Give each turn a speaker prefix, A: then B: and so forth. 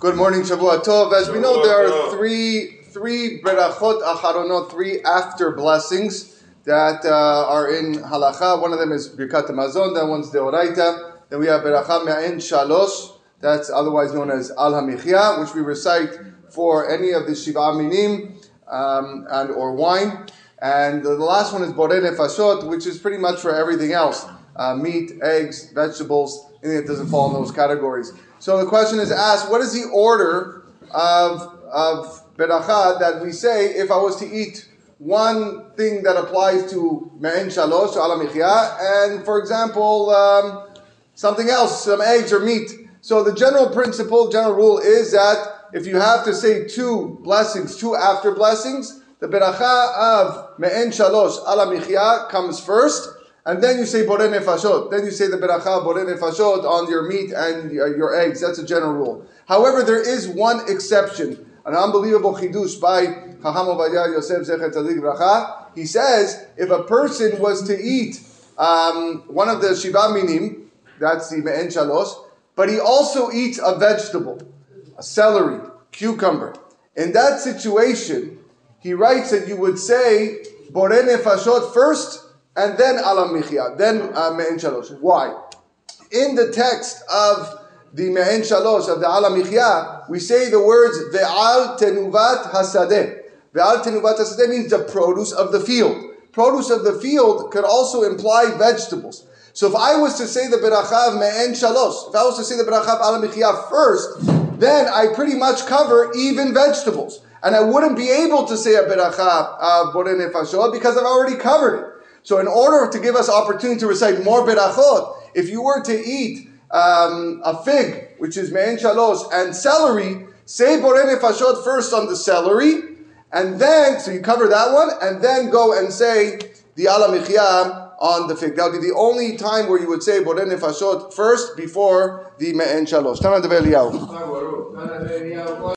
A: Good morning, Shavua Tov. As we know, there are three three berachot acharonot, three after blessings that uh, are in halacha. One of them is birkat hamazon. That one's deoraita. Then we have beracha me'en shalosh. That's otherwise known as al hamichya, which we recite for any of the shiva minim um, and or wine. And the last one is borei nefashot, which is pretty much for everything else: uh, meat, eggs, vegetables, anything that doesn't fall in those categories. So the question is asked: What is the order of of beracha that we say if I was to eat one thing that applies to me'en shalosh, and for example, um, something else, some eggs or meat. So the general principle, general rule is that if you have to say two blessings, two after blessings, the beracha of me'en shalosh comes first, and then you say borei nefashot. Then you say the beracha borei nefashot on your meat and your eggs. That's a general rule. However, there is one exception, an unbelievable chidush by Chacham Ovadia Yosef Zecher Tzadik Bracha. He says if a person was to eat um, one of the shiva minim, that's the me'en shalosh, but he also eats a vegetable, a celery, cucumber. In that situation, he writes that you would say borei nefashot first and then al hamichya, then uh, me'en shalosh. Why? In the text of the me'en shalosh of the al hamichya, we say the words ve'al tenuvat hasadeh. Ve'al tenuvat hasadeh means the produce of the field. Produce of the field could also imply vegetables. So if I was to say the beracha of me'en shalosh, if I was to say the beracha of al hamichya first, then I pretty much cover even vegetables. And I wouldn't be able to say a beracha of borei because I've already covered it. So in order to give us opportunity to recite more berachot, if you were to eat um, a fig, which is me'en shalosh, and celery, say borei nefashot first on the celery, and then, so you cover that one, and then go and say the al hamichya on the fig. That would be the only time where you would say borei nefashot first before the me'en shalosh.